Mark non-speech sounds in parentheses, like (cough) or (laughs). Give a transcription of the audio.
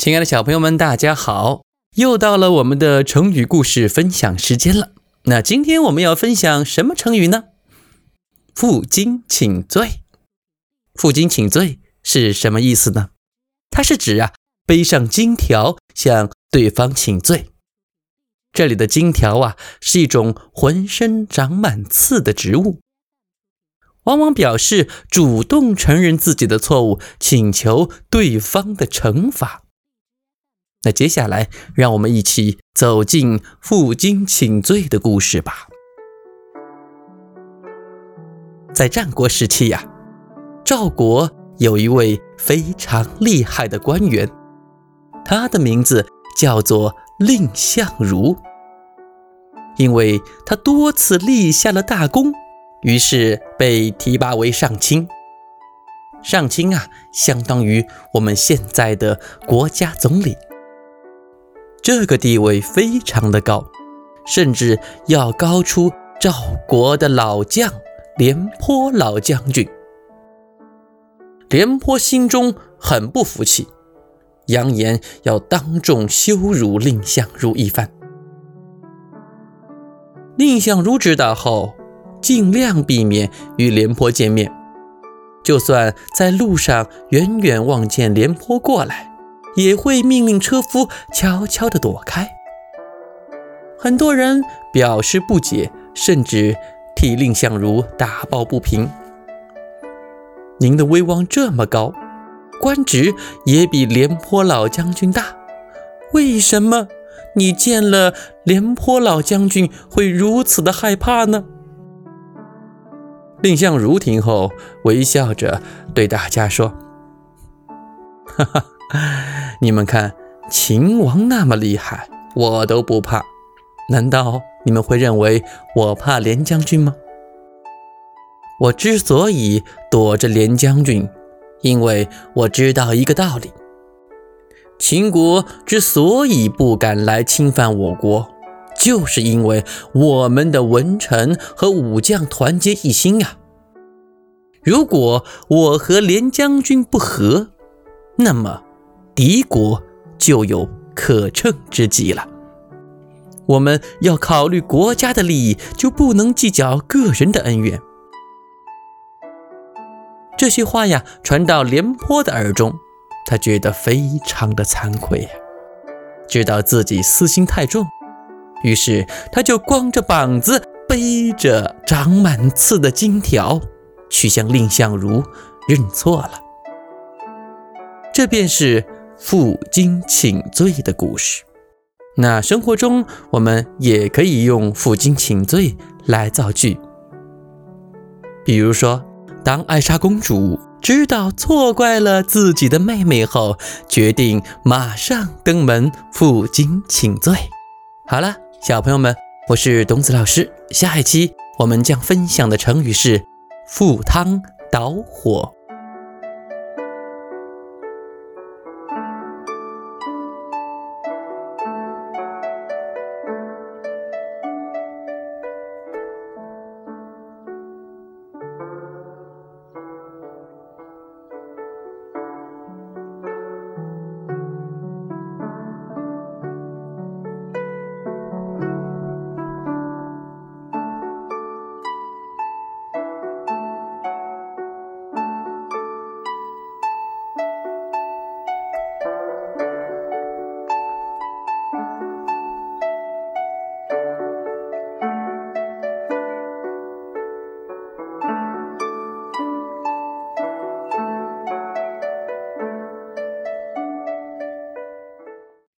亲爱的小朋友们，大家好！又到了我们的成语故事分享时间了。那今天我们要分享什么成语呢？负荆请罪。负荆请罪是什么意思呢？它是指啊，背上荆条向对方请罪。这里的荆条啊，是一种浑身长满刺的植物，往往表示主动承认自己的错误，请求对方的惩罚。那接下来，让我们一起走进负荆请罪的故事吧。在战国时期呀，赵国有一位非常厉害的官员，他的名字叫做蔺相如。因为他多次立下了大功，于是被提拔为上卿。上卿啊，相当于我们现在的国家总理。这个地位非常的高，甚至要高出赵国的老将廉颇老将军。廉颇心中很不服气，扬言要当众羞辱蔺相如一番。蔺相如知道后，尽量避免与廉颇见面，就算在路上远远望见廉颇过来。也会命令车夫悄悄地躲开。很多人表示不解，甚至替蔺相如打抱不平。您的威望这么高，官职也比廉颇老将军大，为什么你见了廉颇老将军会如此的害怕呢？蔺相如听后微笑着对大家说：“哈哈。” (laughs) 你们看，秦王那么厉害，我都不怕。难道你们会认为我怕廉将军吗？我之所以躲着廉将军，因为我知道一个道理：秦国之所以不敢来侵犯我国，就是因为我们的文臣和武将团结一心啊。如果我和廉将军不和，那么。敌国就有可乘之机了。我们要考虑国家的利益，就不能计较个人的恩怨。这些话呀，传到廉颇的耳中，他觉得非常的惭愧呀，知道自己私心太重，于是他就光着膀子，背着长满刺的金条，去向蔺相如认错了。这便是。负荆请罪的故事，那生活中我们也可以用负荆请罪来造句。比如说，当艾莎公主知道错怪了自己的妹妹后，决定马上登门负荆请罪。好了，小朋友们，我是董子老师，下一期我们将分享的成语是赴汤蹈火。